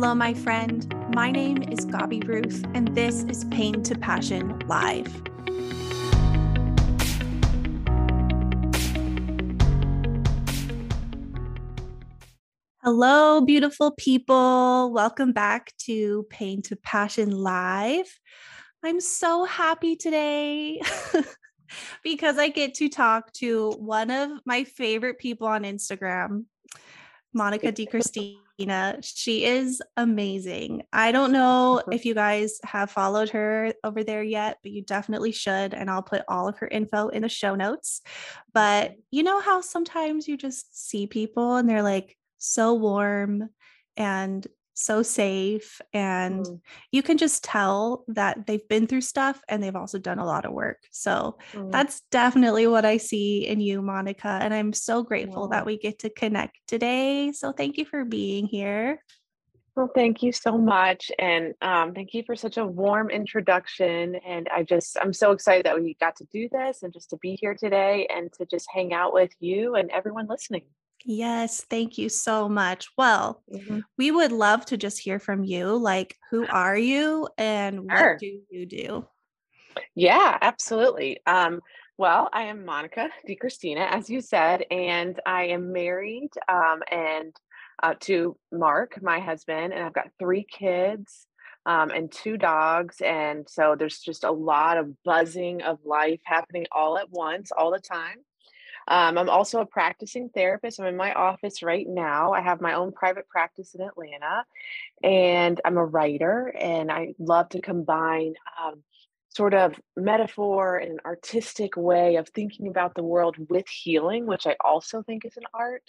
Hello, my friend. My name is Gabi Ruth, and this is Pain to Passion Live. Hello, beautiful people. Welcome back to Pain to Passion Live. I'm so happy today because I get to talk to one of my favorite people on Instagram, Monica DiCristina. She is amazing. I don't know mm-hmm. if you guys have followed her over there yet, but you definitely should. And I'll put all of her info in the show notes. But mm-hmm. you know how sometimes you just see people and they're like so warm and so safe and mm. you can just tell that they've been through stuff and they've also done a lot of work so mm. that's definitely what i see in you monica and i'm so grateful yeah. that we get to connect today so thank you for being here well, thank you so much. And um, thank you for such a warm introduction. And I just, I'm so excited that we got to do this and just to be here today and to just hang out with you and everyone listening. Yes, thank you so much. Well, mm-hmm. we would love to just hear from you. Like, who are you and sure. what do you do? Yeah, absolutely. Um, well, I am Monica DiCristina, as you said, and I am married um, and uh, to Mark, my husband, and I've got three kids um, and two dogs. And so there's just a lot of buzzing of life happening all at once, all the time. Um, I'm also a practicing therapist. I'm in my office right now. I have my own private practice in Atlanta, and I'm a writer, and I love to combine um, sort of metaphor and an artistic way of thinking about the world with healing, which I also think is an art.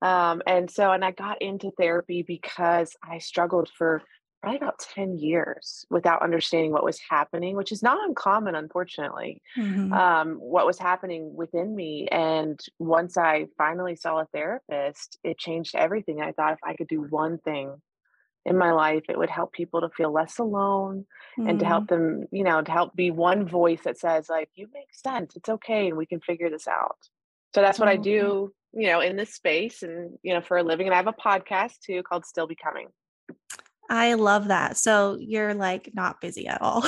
Um, and so, and I got into therapy because I struggled for probably about 10 years without understanding what was happening, which is not uncommon, unfortunately, mm-hmm. um, what was happening within me. And once I finally saw a therapist, it changed everything. I thought if I could do one thing in my life, it would help people to feel less alone mm-hmm. and to help mm-hmm. them, you know, to help be one voice that says, like, you make sense, it's okay, and we can figure this out. So that's what mm-hmm. I do, you know, in this space and, you know, for a living. And I have a podcast too called Still Becoming. I love that. So you're like not busy at all.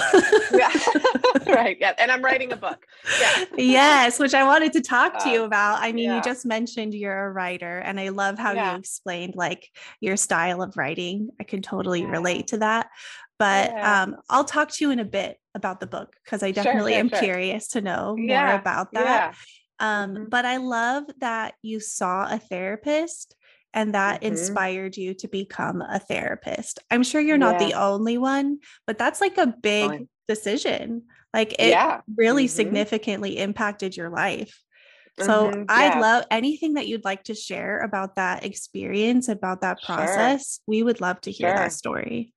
yeah. right. Yeah. And I'm writing a book. Yeah. yes, which I wanted to talk to uh, you about. I mean, yeah. you just mentioned you're a writer and I love how yeah. you explained like your style of writing. I can totally relate to that. But um, I'll talk to you in a bit about the book because I definitely sure, sure, am sure. curious to know more about that. Um, mm-hmm. But I love that you saw a therapist and that mm-hmm. inspired you to become a therapist. I'm sure you're not yeah. the only one, but that's like a big Fine. decision. Like it yeah. really mm-hmm. significantly impacted your life. So mm-hmm. I'd love anything that you'd like to share about that experience, about that process. Sure. We would love to hear sure. that story.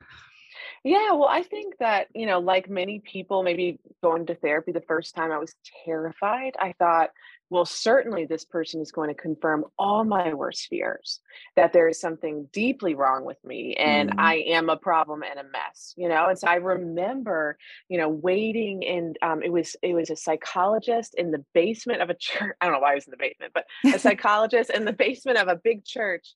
Yeah, well, I think that, you know, like many people, maybe going to therapy the first time, I was terrified. I thought, well, certainly this person is going to confirm all my worst fears that there is something deeply wrong with me and mm. I am a problem and a mess, you know. And so I remember, you know, waiting and um, it was it was a psychologist in the basement of a church. I don't know why I was in the basement, but a psychologist in the basement of a big church.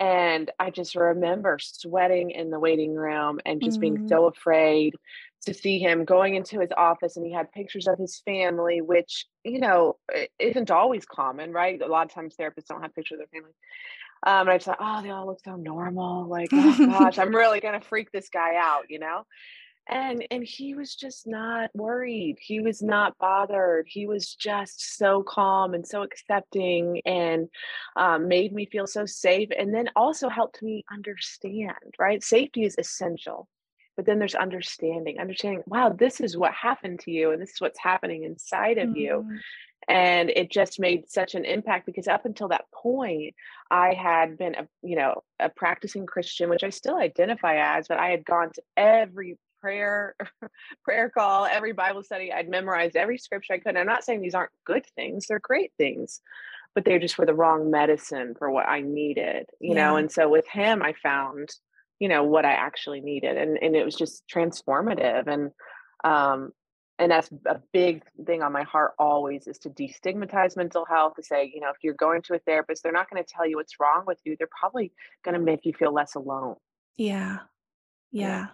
And I just remember sweating in the waiting room and just mm. being so afraid to see him going into his office and he had pictures of his family, which, you know, isn't always common, right? A lot of times therapists don't have pictures of their family. Um, and I just thought, oh, they all look so normal. Like, oh gosh, I'm really gonna freak this guy out, you know? And and he was just not worried. He was not bothered. He was just so calm and so accepting and um, made me feel so safe. And then also helped me understand, right? Safety is essential but then there's understanding understanding wow this is what happened to you and this is what's happening inside of mm-hmm. you and it just made such an impact because up until that point i had been a you know a practicing christian which i still identify as but i had gone to every prayer prayer call every bible study i'd memorized every scripture i could and i'm not saying these aren't good things they're great things but they just were the wrong medicine for what i needed you yeah. know and so with him i found you know what i actually needed and and it was just transformative and um and that's a big thing on my heart always is to destigmatize mental health to say you know if you're going to a therapist they're not going to tell you what's wrong with you they're probably going to make you feel less alone Yeah. Yeah. Yeah.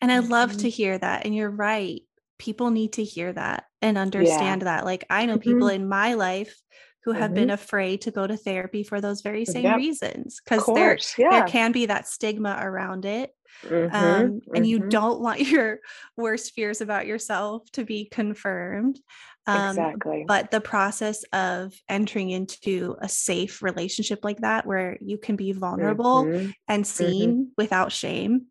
And I love to Mhm. hear that. And you're right. People need to hear that and Yeah. understand that. Like, I know people Mhm. in my life who have been Mhm. afraid to go to therapy for those very same Yep. reasons because there course. there can be that stigma around it. Mhm. Um, and you Mhm. don't want your worst fears about yourself to be confirmed. Um, Exactly. but the process of entering into a safe relationship like that, where you can be vulnerable Mhm. and Mhm. seen without shame,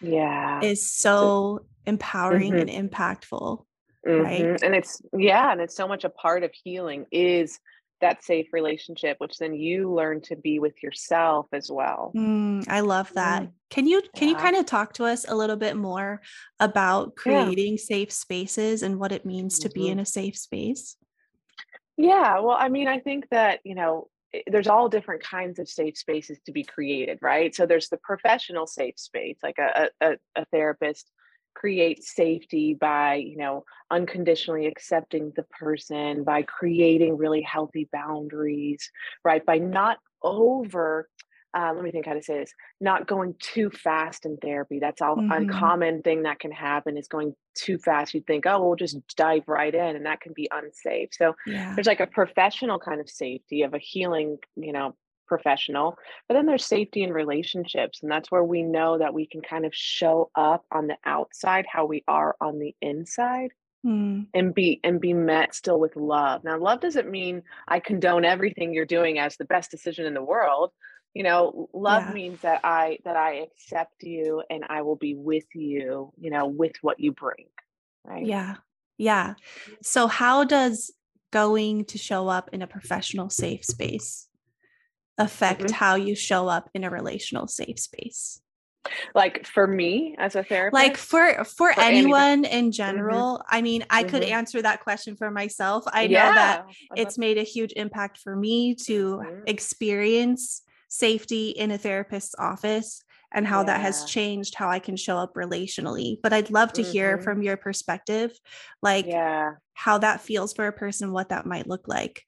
Yeah. is So empowering and impactful, right? And it's yeah, and it's so much a part of healing is that safe relationship, which then you learn to be with yourself as well. Mm, I love that. Mm. Can you can you kind of talk to us a little bit more about Yeah. creating safe spaces and what it means to be Mhm. in a safe space? Yeah, well, I mean, I think that, you know, there's all different kinds of safe spaces to be created, right? So there's the professional safe space, like a, a a therapist creates safety by, you know, unconditionally accepting the person, by creating really healthy boundaries, right? By not over, uh, let me think how to say this, not going too fast in therapy. That's all Mhm. uncommon thing that can happen is going too fast. You think, oh, we'll just dive right in, and that can be unsafe. So Yeah. there's like a professional kind of safety of a healing, you know, professional, but then there's safety and relationships. And that's where we know that we can kind of show up on the outside how we are on the inside Mm, and be and be met still with love. Now, love doesn't mean I condone everything you're doing as the best decision in the world. You know, love yeah. means that I that I accept you and I will be with you, you know, with what you bring. Right. Yeah. Yeah. So how does going to show up in a professional safe space affect Mhm. how you show up in a relational safe space? Like for me as a therapist, Like for for for anyone in hmm general, I mean, I could hmm answer that question for myself. I know that I'd it's made a huge impact for me to experience safety in a therapist's office and how that has changed how I can show up relationally. But I'd love to hear Mhm. from your perspective, like Yeah. how that feels for a person, what that might look like.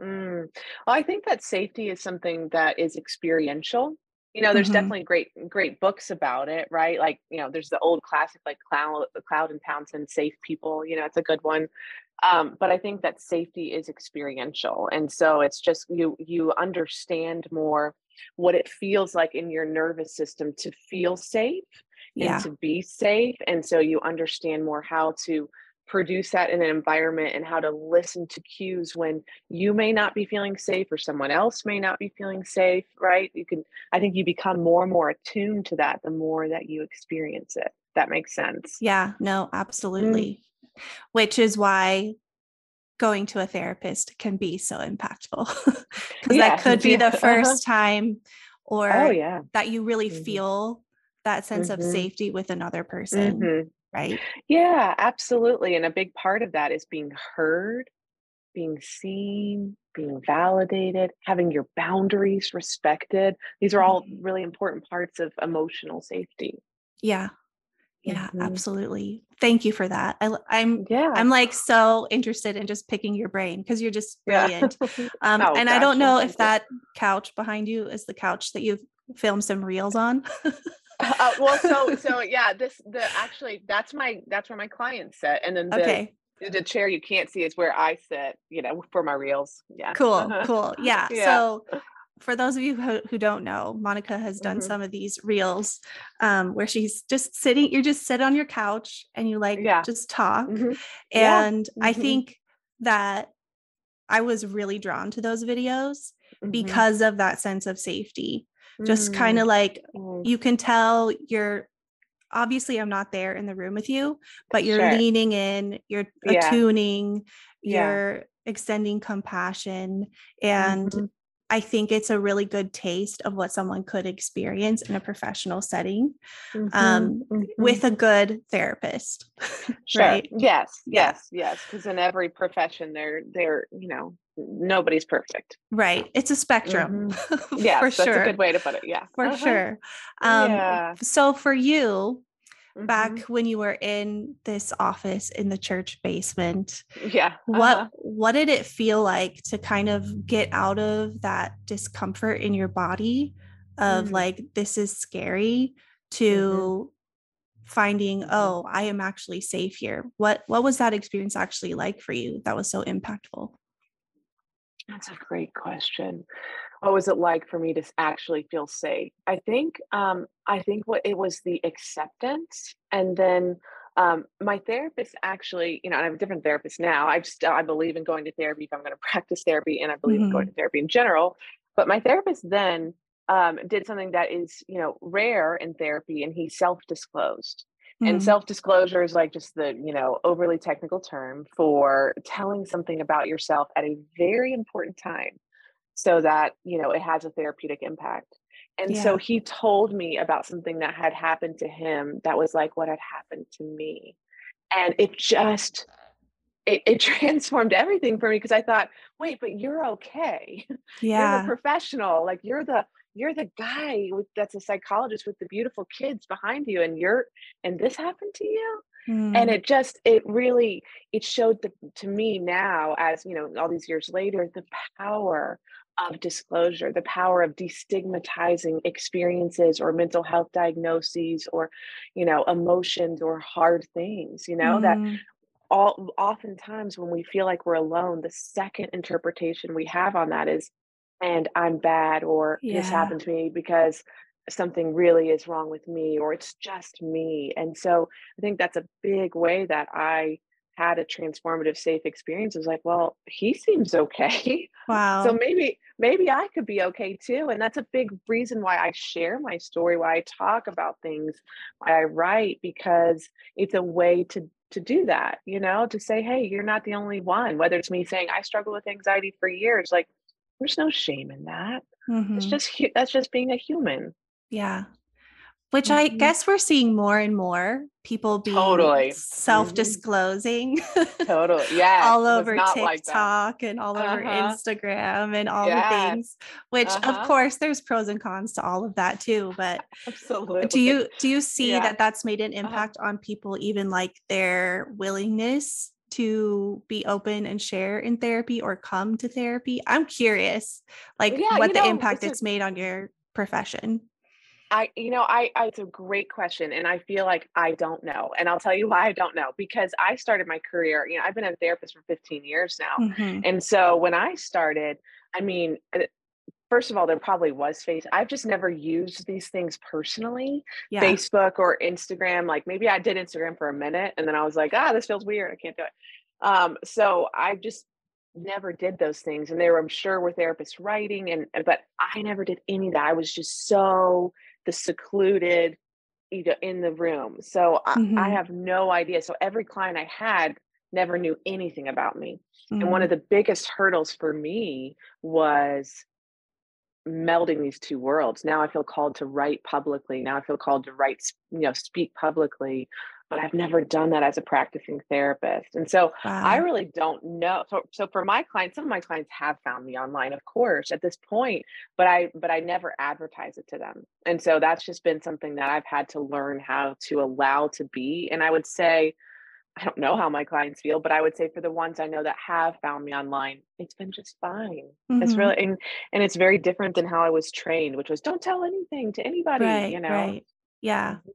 Mm. Well, I think that safety is something that is experiential. You know, there's Mhm. definitely great great books about it, right? Like, you know, there's the old classic like Cloud Cloud and Townsend, Safe People, you know, it's a good one. Um, but I think that safety is experiential. And so it's just you you understand more what it feels like in your nervous system to feel safe and to be safe. And so you understand more how to produce that in an environment and how to listen to cues when you may not be feeling safe or someone else may not be feeling safe, right? You can, I think you become more and more attuned to that the more that you experience it. That makes sense. Yeah. No, Mm. absolutely. Which is why going to a therapist can be so impactful because Yeah. that could be Yeah. the first time Oh, or yeah. that you really Mhm. feel that sense of Mhm. safety with another person, Mhm. Right? Yeah, absolutely. And a big part of that is being heard, being seen, being validated, having your boundaries respected. These are all Mhm. really important parts of emotional safety. Yeah. Yeah, Mhm. absolutely. Thank you for that. I, am Yeah. I'm like so interested in just picking your brain because you're just Yeah. brilliant. Um, Oh, and I don't know if that couch behind you is the couch that you've filmed some reels on. Uh, well, so so yeah, this the actually that's my that's where my clients sit, and then the okay, the chair you can't see is where I sit. You know, for my reels. Yeah. cool, cool. Yeah. Yeah. So for those of you who, who don't know, Monica has done Mhm. some of these reels um, where she's just sitting, you just sit on your couch and you like Yeah. just talk. Mhm. Yeah. And I think that I was really drawn to those videos Mhm. because of that sense of safety. Just kind Mm, of like mm. you can tell you're obviously I'm not there in the room with you, but you're Sure. leaning in, you're Yeah. attuning, Yeah. you're extending compassion. And Mhm. I think it's a really good taste of what someone could experience in a professional setting Mhm. um, Mhm. with a good therapist. Sure. right? Yes. Yes. Yes. Because in every profession, they're they're you know nobody's perfect. Right. It's a spectrum Yeah, for that's sure. a good way to put it. Yeah. For Uh-huh. sure. Um, Yeah. So for you, back Mhm. when you were in this office in the church basement, Yeah. what uh-huh. what did it feel like to kind of get out of that discomfort in your body of Mm. like this is scary to mm-hmm. finding mm-hmm. oh i am actually safe here what what was that experience actually like for you that was so impactful that's a great question what was it like for me to actually feel safe i think um i think what it was the acceptance and then um, my therapist actually, you know, I have a different therapist now. I just I believe in going to therapy if I'm going to practice therapy, and I believe mm-hmm. in going mm-hmm. to therapy in general. But my therapist then um, did something that is, you know, rare in therapy, and he self-disclosed. Mm-hmm. And self-disclosure is like just the, you know, overly technical term for telling something about yourself at a very important time, so that you know it has a therapeutic impact. And yeah. so he told me about something that had happened to him that was like what had happened to me. And it just it, it transformed everything for me because I thought, wait, but you're okay. Yeah. you're the professional. Like you're the you're the guy with, that's a psychologist with the beautiful kids behind you and you're and this happened to you mm. and it just it really it showed the, to me now as you know all these years later the power of disclosure, the power of destigmatizing experiences or mental health diagnoses or, you know, emotions or hard things, you know, mm. that all oftentimes when we feel like we're alone, the second interpretation we have on that is, and I'm bad or yeah. this happened to me because something really is wrong with me or it's just me. And so I think that's a big way that I had a transformative safe experience it was like well he seems okay wow so maybe maybe i could be okay too and that's a big reason why i share my story why i talk about things why i write because it's a way to to do that you know to say hey you're not the only one whether it's me saying i struggle with anxiety for years like there's no shame in that mm-hmm. it's just that's just being a human yeah which mm-hmm. I guess we're seeing more and more people being totally self-disclosing. Mm-hmm. totally. Yeah. all over TikTok like and all uh-huh. over Instagram and all yes. the things, which uh-huh. of course there's pros and cons to all of that too. But absolutely. Do you do you see yeah. that that's made an uh-huh. impact uh-huh. on people, even like their willingness to be open and share in therapy or come to therapy? I'm curious, like yeah, what the know, impact it's, it's made on your profession. I, you know, I, I, it's a great question. And I feel like I don't know. And I'll tell you why I don't know because I started my career, you know, I've been a therapist for 15 years now. Mm-hmm. And so when I started, I mean, uh, first of all, there probably was face. I've just never used these things personally, yeah. Facebook or Instagram. Like maybe I did Instagram for a minute and then I was like, ah, this feels weird. I can't do it. Um, so I just never did those things. And there, I'm sure, were therapists writing and, but I never did any of that. I was just so the secluded you know in the room so mm-hmm. I, I, have no idea so every client i had never knew anything about me mm-hmm. and one of mm-hmm. the biggest hurdles for me was melding these two worlds now i feel called to write publicly now i feel called to write you know speak publicly but I've never done that as a practicing therapist. And so wow. I really don't know. So, so for my clients, some of my clients have found me online, of course, at this point, but I but I never advertise it to them. And so that's just been something that I've had to learn how to allow to be. And I would say, I don't know how my clients feel, but I would say for the ones I know that have found me online, it's been just fine. Mm-hmm. It's really and, and it's very different than how I was trained, which was don't tell anything to anybody, right, you know. Right. Yeah. Mm-hmm.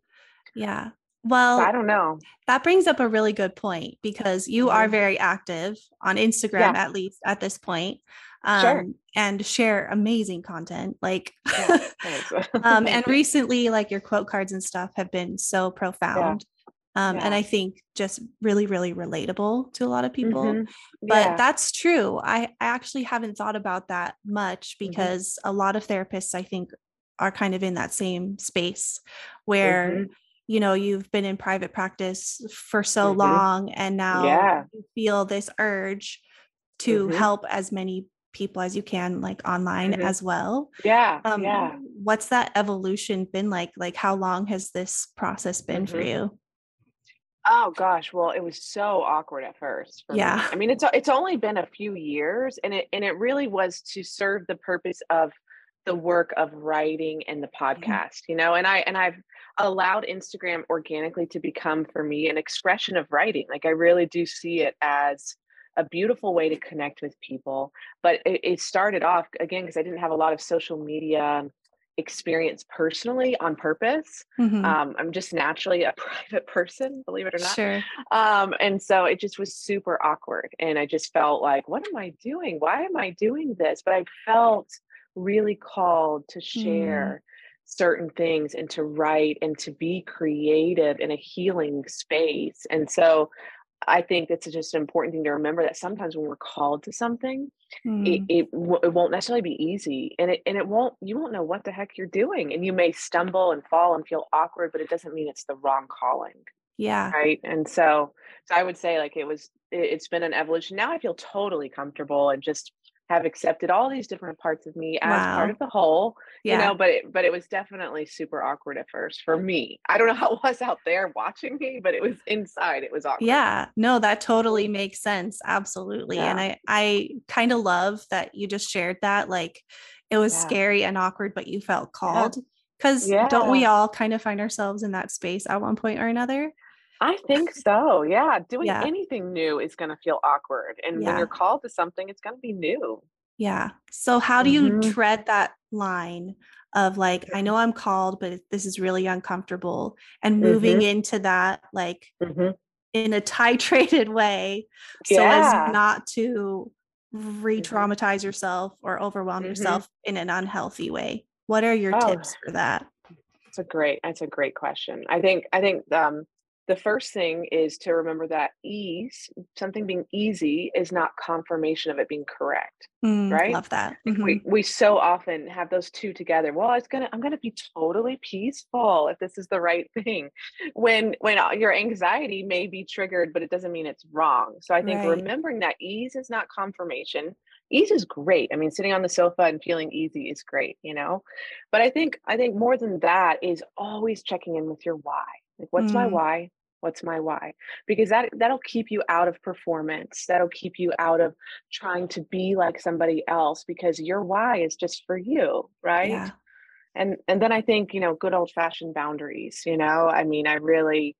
Yeah. Well, I don't know. That brings up a really good point because you mm-hmm. are very active on Instagram, yeah. at least at this point, um, sure. and share amazing content. Like, yeah, um, and recently, like your quote cards and stuff have been so profound. Yeah. Um, and I think just really, really relatable to a lot of people. Mm-hmm. But that's true. I, I actually haven't thought about that much mm-hmm. because mm-hmm. a lot of therapists, I think, are kind of in that same space where mm-hmm you know you've been in private practice for so mm-hmm. long and now yeah. you feel this urge to mm-hmm. help as many people as you can like online mm-hmm. as well yeah um, yeah what's that evolution been like like how long has this process been for mm-hmm. you oh gosh well it was so awkward at first yeah me. i mean it's it's only been a few years and it and it really was to serve the purpose of the work of writing and the mm-hmm. podcast you know and i and i've allowed instagram organically to become for me an expression of writing like i really do see it as a beautiful way to connect with people but it, it started off again because i didn't have a lot of social media experience personally on purpose. Mhm. Um, I'm just naturally a private person, believe it or not. Sure. Um, and so it just was super awkward. And I just felt like, what am I doing? Why am I doing this? But I felt really called to Mm. share certain things and to write and to be creative in a healing space. And so I think it's just an important thing to remember that sometimes when we're called to something, it Mm. it, w- it won't necessarily be easy and it and it won't you won't know what the heck you're doing and you may stumble and fall and feel awkward but it doesn't mean it's the wrong calling Yeah. right and so so i would say like it was it, it's been an evolution now i feel totally comfortable and just have accepted all these different parts of me as part of the whole you know but it but it was definitely super awkward at first for me. I don't know how it was out there watching me but it was inside it was awkward. Yeah, no, that totally makes sense. Absolutely. And I I kind of love that you just shared that like it was yeah. scary and awkward but you felt yeah. called cuz don't we all kind of find ourselves in that space at one point or another? I think so. Yeah. Doing Yeah. anything new is going to feel awkward. And when you're called to something, it's going to be new. Yeah. So how do you hmm tread that line of like I know I'm called but this is really uncomfortable and moving hmm into that like hmm in a titrated way so as not to hmm re-traumatize yourself or overwhelm hmm yourself in an unhealthy way what are your Oh, tips for that That's a great that's a great question. I think I think um the first thing is to remember that ease, something being easy is not confirmation of it being correct, Mm, right? love that Like hmm we we so often have those two together. Well, it's gonna I'm gonna be totally peaceful if this is the right thing. When when your anxiety may be triggered, but it doesn't mean it's wrong. So I think right remembering that ease is not confirmation. Ease is great. I mean, sitting on the sofa and feeling easy is great, you know. But I think I think more than that is always checking in with your why. Like, what's my Mm, why? What's my why? Because that that'll keep you out of performance. That'll keep you out of trying to be like somebody else because your why is just for you, right? yeah And and then I think, you know, good old fashioned boundaries, you know? I mean, I really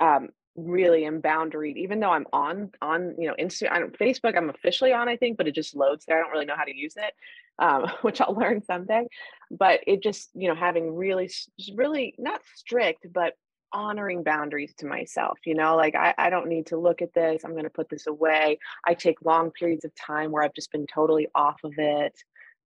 um really am boundaried even though I'm on on, you know, Insta on Facebook, I'm officially on, I think, but it just loads there. I don't really know how to use it. Um, which I'll learn someday. But it just, you know, having really really not strict, but honoring boundaries to myself, you know, like I, I don't need to look at this. I'm gonna put this away. I take long periods of time where I've just been totally off of it,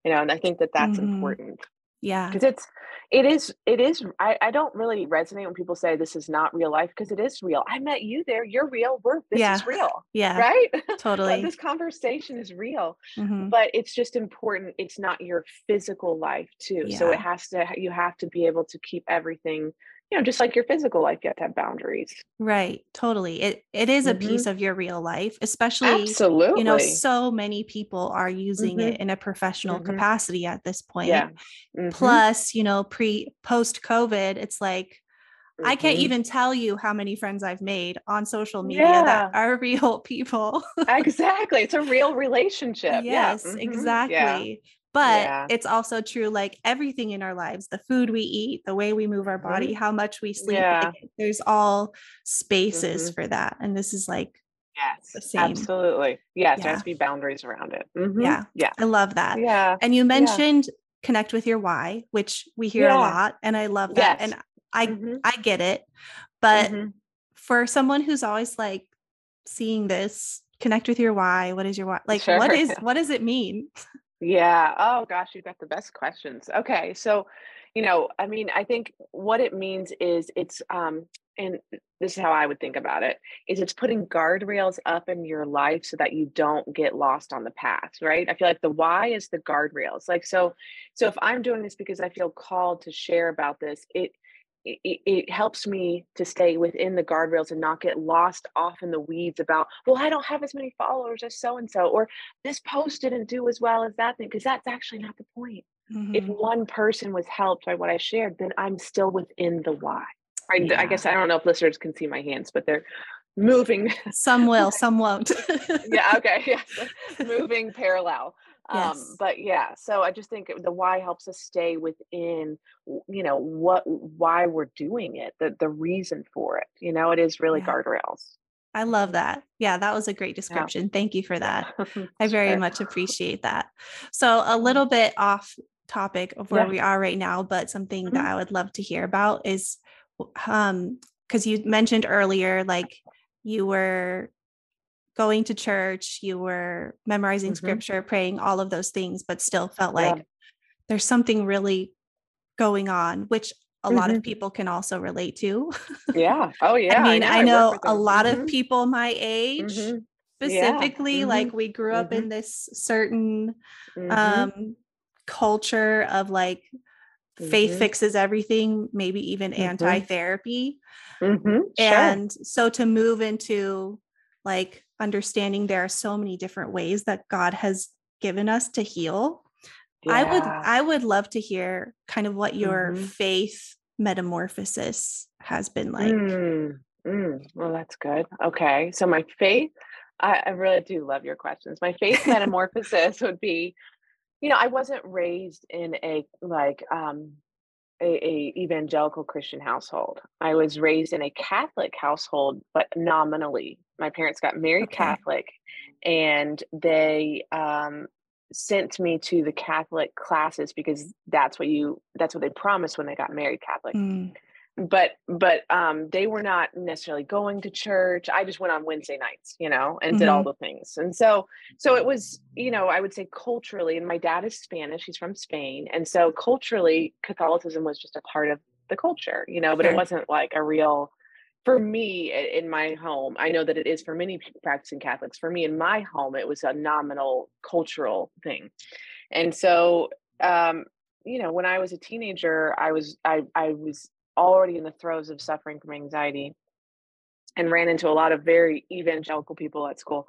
you know, and I think that that's hmm important. Yeah. Because it's it is it is I, I don't really resonate when people say this is not real life because it is real. I met you there you're real we're this yeah. is real yeah. right? Totally. this conversation is real hmm but it's just important it's not your physical life too so it has to you have to be able to keep everything you know just like your physical life you have to have boundaries Right, totally. It it is a hmm piece of your real life, especially, absolutely you know, so many people are using hmm it in a professional hmm capacity at this point. yeah hmm Plus, you know, pre post COVID, it's like I can't hmm even tell you how many friends I've made on social media that are real people. exactly it's a real relationship yeah Yes, hmm yeah exactly. But yeah it's also true, like everything in our lives, the food we eat, the way we move our hmm body, how much we sleep, yeah like there's all spaces hmm for that. And this is like the Yes, same. absolutely. Yes, there has to be boundaries around it. hmm Yeah. Yeah. I love that. Yeah. And you Yeah. mentioned connect with your why, which we hear a lot. And I love that. Yes. And I hmm I get it. But hmm for someone who's always like seeing this, connect with your why. What is your why? Like Sure. what is what does it mean? Yeah. Oh gosh, you've got the best questions. Okay. So, you know, I mean, I think what it means is it's um and this is how I would think about it is it's putting guardrails up in your life so that you don't get lost on the path, right? I feel like the why is the guardrails. Like so so if I'm doing this because I feel called to share about this, it it, it helps me to stay within the guardrails and not get lost off in the weeds about well i don't have as many followers as so and so or this post didn't do as well as that thing because that's actually not the point if Mhm. one person was helped by what i shared then i'm still within the why i Yeah. guess i don't know if listeners can see my hands but they're moving Some will, some won't. yeah okay yeah moving parallel um Yes. but yeah so i just think the why helps us stay within you know what why we're doing it the the reason for it you know it is really Yeah. guardrails I love that. Yeah, that was a great description. Thank you for that. I very Sure. much appreciate that. So, a little bit off topic of where Yeah. we are right now, but something that Mhm. I would love to hear about is um because you mentioned earlier like you were going to church, you were memorizing Mhm. scripture, praying, all of those things, but still felt Yeah. like there's something really going on, which a lot of Mhm. people can also relate to. Yeah. Oh yeah. I mean, I know with a them. lot of Mhm. people my age Mhm. specifically, mhm, like we grew up in this certain um culture of like faith Mhm. fixes everything, maybe even Mhm. anti-therapy. Mhm. Sure. And so to move into like understanding there are so many different ways that God has given us to heal. I would I would love to hear kind of what your Mhm. faith metamorphosis has been like. Mm, mm. Well, that's good. Okay. So my faith, I, I really do love your questions. My faith metamorphosis would be, you know, I wasn't raised in a like um a, a evangelical Christian household. I was raised in a Catholic household, but nominally. My parents got married Okay. Catholic and they um sent me to the Catholic classes because that's what you that's what they promised when they got married Catholic Mm, but but um they were not necessarily going to church i just went on wednesday nights you know and did all Mhm. the things and so so it was you know i would say culturally and my dad is spanish he's from spain and so culturally catholicism was just a part of the culture you know but Sure. it wasn't like a real for me in my home i know that it is for many practicing catholics for me in my home it was a nominal cultural thing and so um you know when i was a teenager i was i i was already in the throes of suffering from anxiety and ran into a lot of very evangelical people at school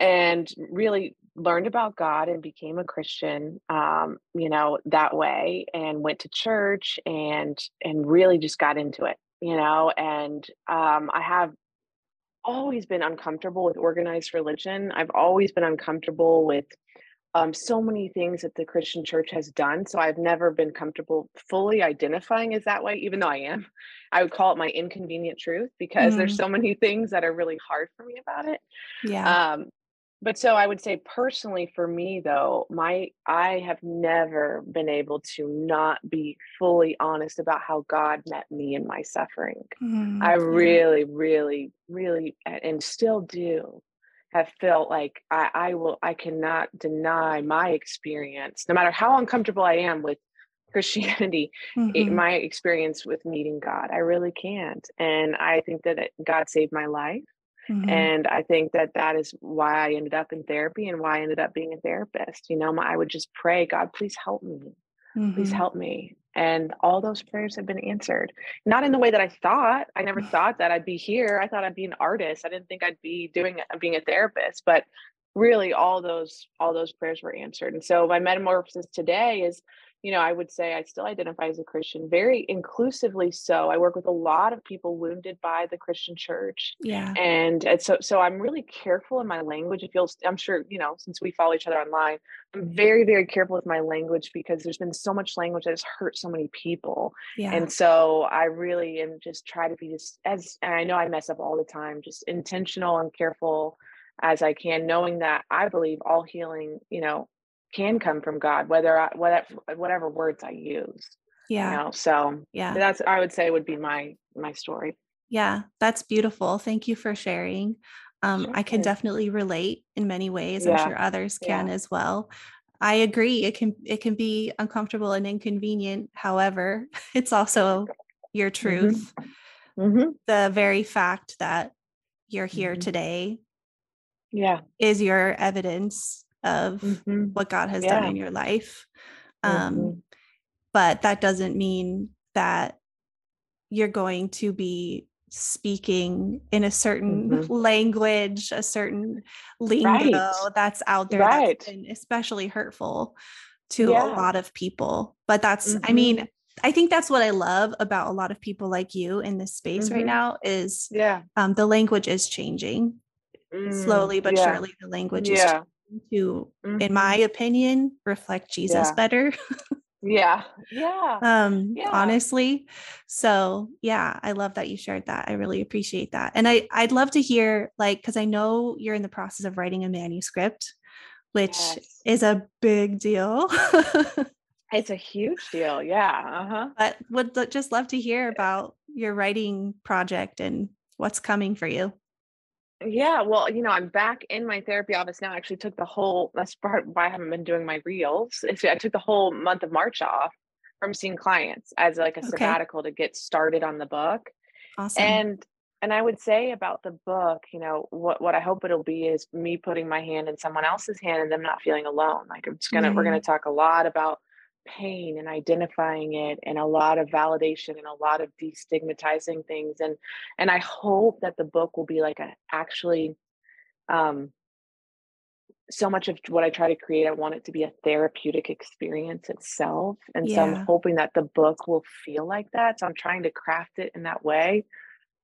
and really learned about god and became a christian um you know that way and went to church and and really just got into it you know and um i have always been uncomfortable with organized religion. I've always been uncomfortable with um, so many things that the Christian church has done. So I've never been comfortable fully identifying as that way, even though I am. I would call it my inconvenient truth because there's Mm. so many things that are really hard for me about it. yeah. Um, but so I would say personally for me though, my I have never been able to not be fully honest about how God met me in my suffering. Mm, I really, really, really, and still do have felt like I, I will, I cannot deny my experience, no matter how uncomfortable I am with Christianity, it, Mhm. my experience with meeting God. I really can't. And I think that it, God saved my life. Mhm. And I think that that is why I ended up in therapy and why I ended up being a therapist. You know, my, I would just pray, God, please help me please Mhm. help me and all those prayers have been answered. Not in the way that i thought. I never thought that i'd be here. I thought i'd be an artist. I didn't think i'd be doing being a therapist but really all those all those prayers were answered. And so my metamorphosis today is you know i would say i still identify as a christian very inclusively so i work with a lot of people wounded by the christian church Yeah. and it's so so i'm really careful in my language it feels i'm sure you know since we follow each other online i'm very very careful with my language because there's been so much language that has hurt so many people Yeah. and so i really am just try to be just as and i know i mess up all the time just intentional and careful as i can knowing that i believe all healing you know can come from god whether i whatever whatever words i use yeah. you know so Yeah. that's i would say would be my my story Yeah, that's beautiful. Thank you for sharing. Um, I can definitely relate in many ways. I'm sure others can yeah. as well. I agree. It can it can be uncomfortable and inconvenient. However, it's also your Mm-hmm. truth. hmm The very fact that you're here Mhm. today yeah is your evidence of hmm what God has done in your life. Um, Mhm. but that doesn't mean that you're going to be speaking in a certain Mhm. language, a certain lingo Right. that's out there Right. that's been especially hurtful to a lot of people. But that's, I mean, I think that's what I love about a lot of people like you in this space right Mhm. now is yeah um, the language is changing Mm, slowly but yeah. surely. The language is yeah to, in Mhm. my opinion, reflect Jesus Yeah. better. yeah yeah um Yeah. honestly so yeah i love that you shared that i really appreciate that and i i'd love to hear like because i know you're in the process of writing a manuscript which Yes. is a big deal It's a huge deal. Yeah. Uh-huh. But would just love to hear about your writing project and what's coming for you. Yeah, well, you know, I'm back in my therapy office now. I actually took the whole that's part why I haven't been doing my reels. I took the whole month of March off from seeing clients as like a okay. sabbatical to get started on the book. Awesome. And and I would say about the book, you know, what what I hope it'll be is me putting my hand in someone else's hand and them not feeling alone. Like it's gonna mm. we're gonna mm-hmm. talk a lot about pain and identifying it and a lot of validation and a lot of destigmatizing things and and i hope that the book will be like a actually um so much of what i try to create i want it to be a therapeutic experience itself and yeah. so i'm hoping that the book will feel like that so i'm trying to craft it in that way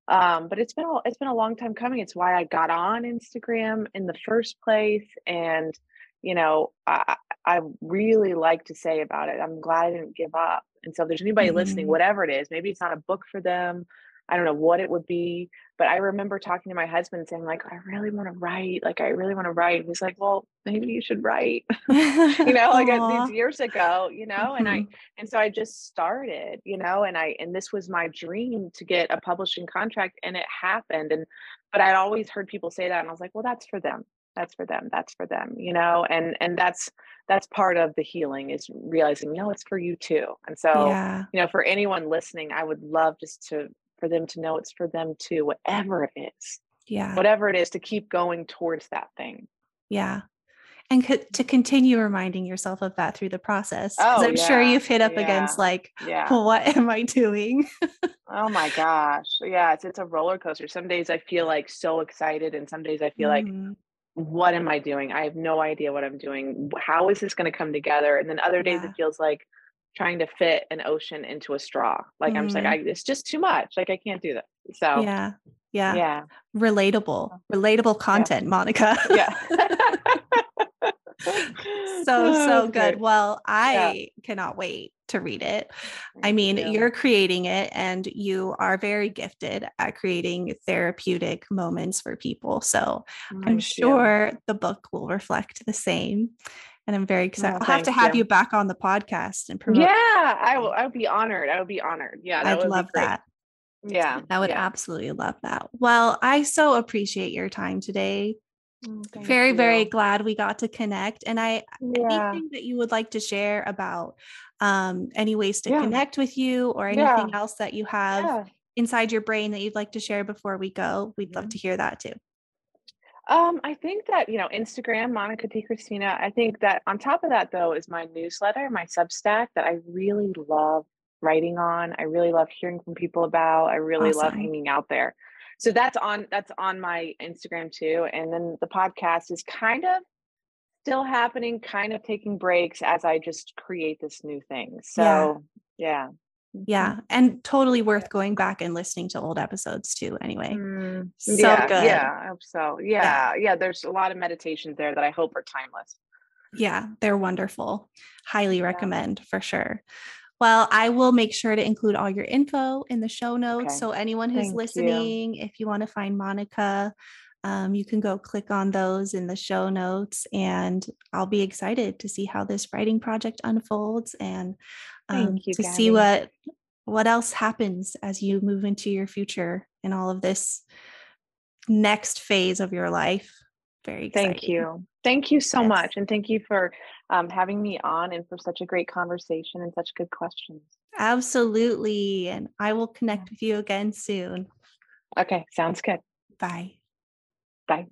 um but it's been a, it's been a long time coming it's why i got on instagram in the first place and you know, I, I really like to say about it. I'm glad I didn't give up. And so if there's anybody mm-hmm. listening, whatever it is, maybe it's not a book for them. I don't know what it would be, but I remember talking to my husband saying like, I really want to write. Like, I really want to write. And he's like, well, maybe you should write, you know, like these years ago, you know? Mm-hmm. And I, mm-hmm. and so I just started, you know, and I, and this was my dream to get a publishing contract and it happened. And, but I'd always heard people say that. And I was like, well, that's for them that's for them that's for them you know and and that's that's part of the healing is realizing you know it's for you too and so yeah. you know for anyone listening i would love just to for them to know it's for them too whatever it is yeah whatever it is to keep going towards that thing yeah and co- to continue reminding yourself of that through the process oh, i'm yeah. sure you've hit up yeah. against like yeah. what am i doing oh my gosh yeah it's, it's a roller coaster some days i feel like so excited and some days i feel mm-hmm. like what am I doing? I have no idea what I'm doing. How is this going to come together? And then other days yeah. it feels like trying to fit an ocean into a straw. Like mm-hmm. I'm just like, I, it's just too much. Like I can't do that. So yeah, yeah, yeah. Relatable, relatable content, yeah. Monica. yeah. so so good. Well, I yeah. cannot wait to read it. I mean, you. you're creating it and you are very gifted at creating therapeutic moments for people. So thank I'm sure you. the book will reflect the same. And I'm very excited. Oh, I'll have to have you. you. back on the podcast and promote. Yeah, I will. I would be honored. I would be honored. Yeah, I'd love that. Yeah, I would yeah. absolutely love that. Well, I so appreciate your time today. Oh, very, you. very glad we got to connect. And I yeah. anything that you would like to share about um, any ways to yeah. connect with you or anything yeah. else that you have inside your brain that you'd like to share before we go, we'd love mm-hmm. to hear that too. Um, I think that, you know, Instagram, Monica DiCristina. I think that on top of that, though, is my newsletter, my Substack that I really love writing on. I really love hearing from people about. I really awesome. love hanging out there so that's on that's on my instagram too and then the podcast is kind of still happening kind of taking breaks as i just create this new thing. So yeah. yeah. Mm-hmm. and totally worth going back and listening to old episodes too anyway. Mm, so yeah, good. Yeah i hope so. Yeah, yeah. yeah there's a lot of meditations there that i hope are timeless. Yeah they're wonderful. Highly yeah. recommend for sure well, I will make sure to include all your info in the show notes. Okay. So, anyone who's Thank listening, you. if you want to find Monica, um, you can go click on those in the show notes. And I'll be excited to see how this writing project unfolds and um, you, to Gabi. see what what else happens as you move into your future and all of this next phase of your life. Very exciting. Thank you. Thank you so yes. much. And thank you for um, having me on and for such a great conversation and such good questions. Absolutely. And I will connect with you again soon. Okay. Sounds good. Bye. Bye.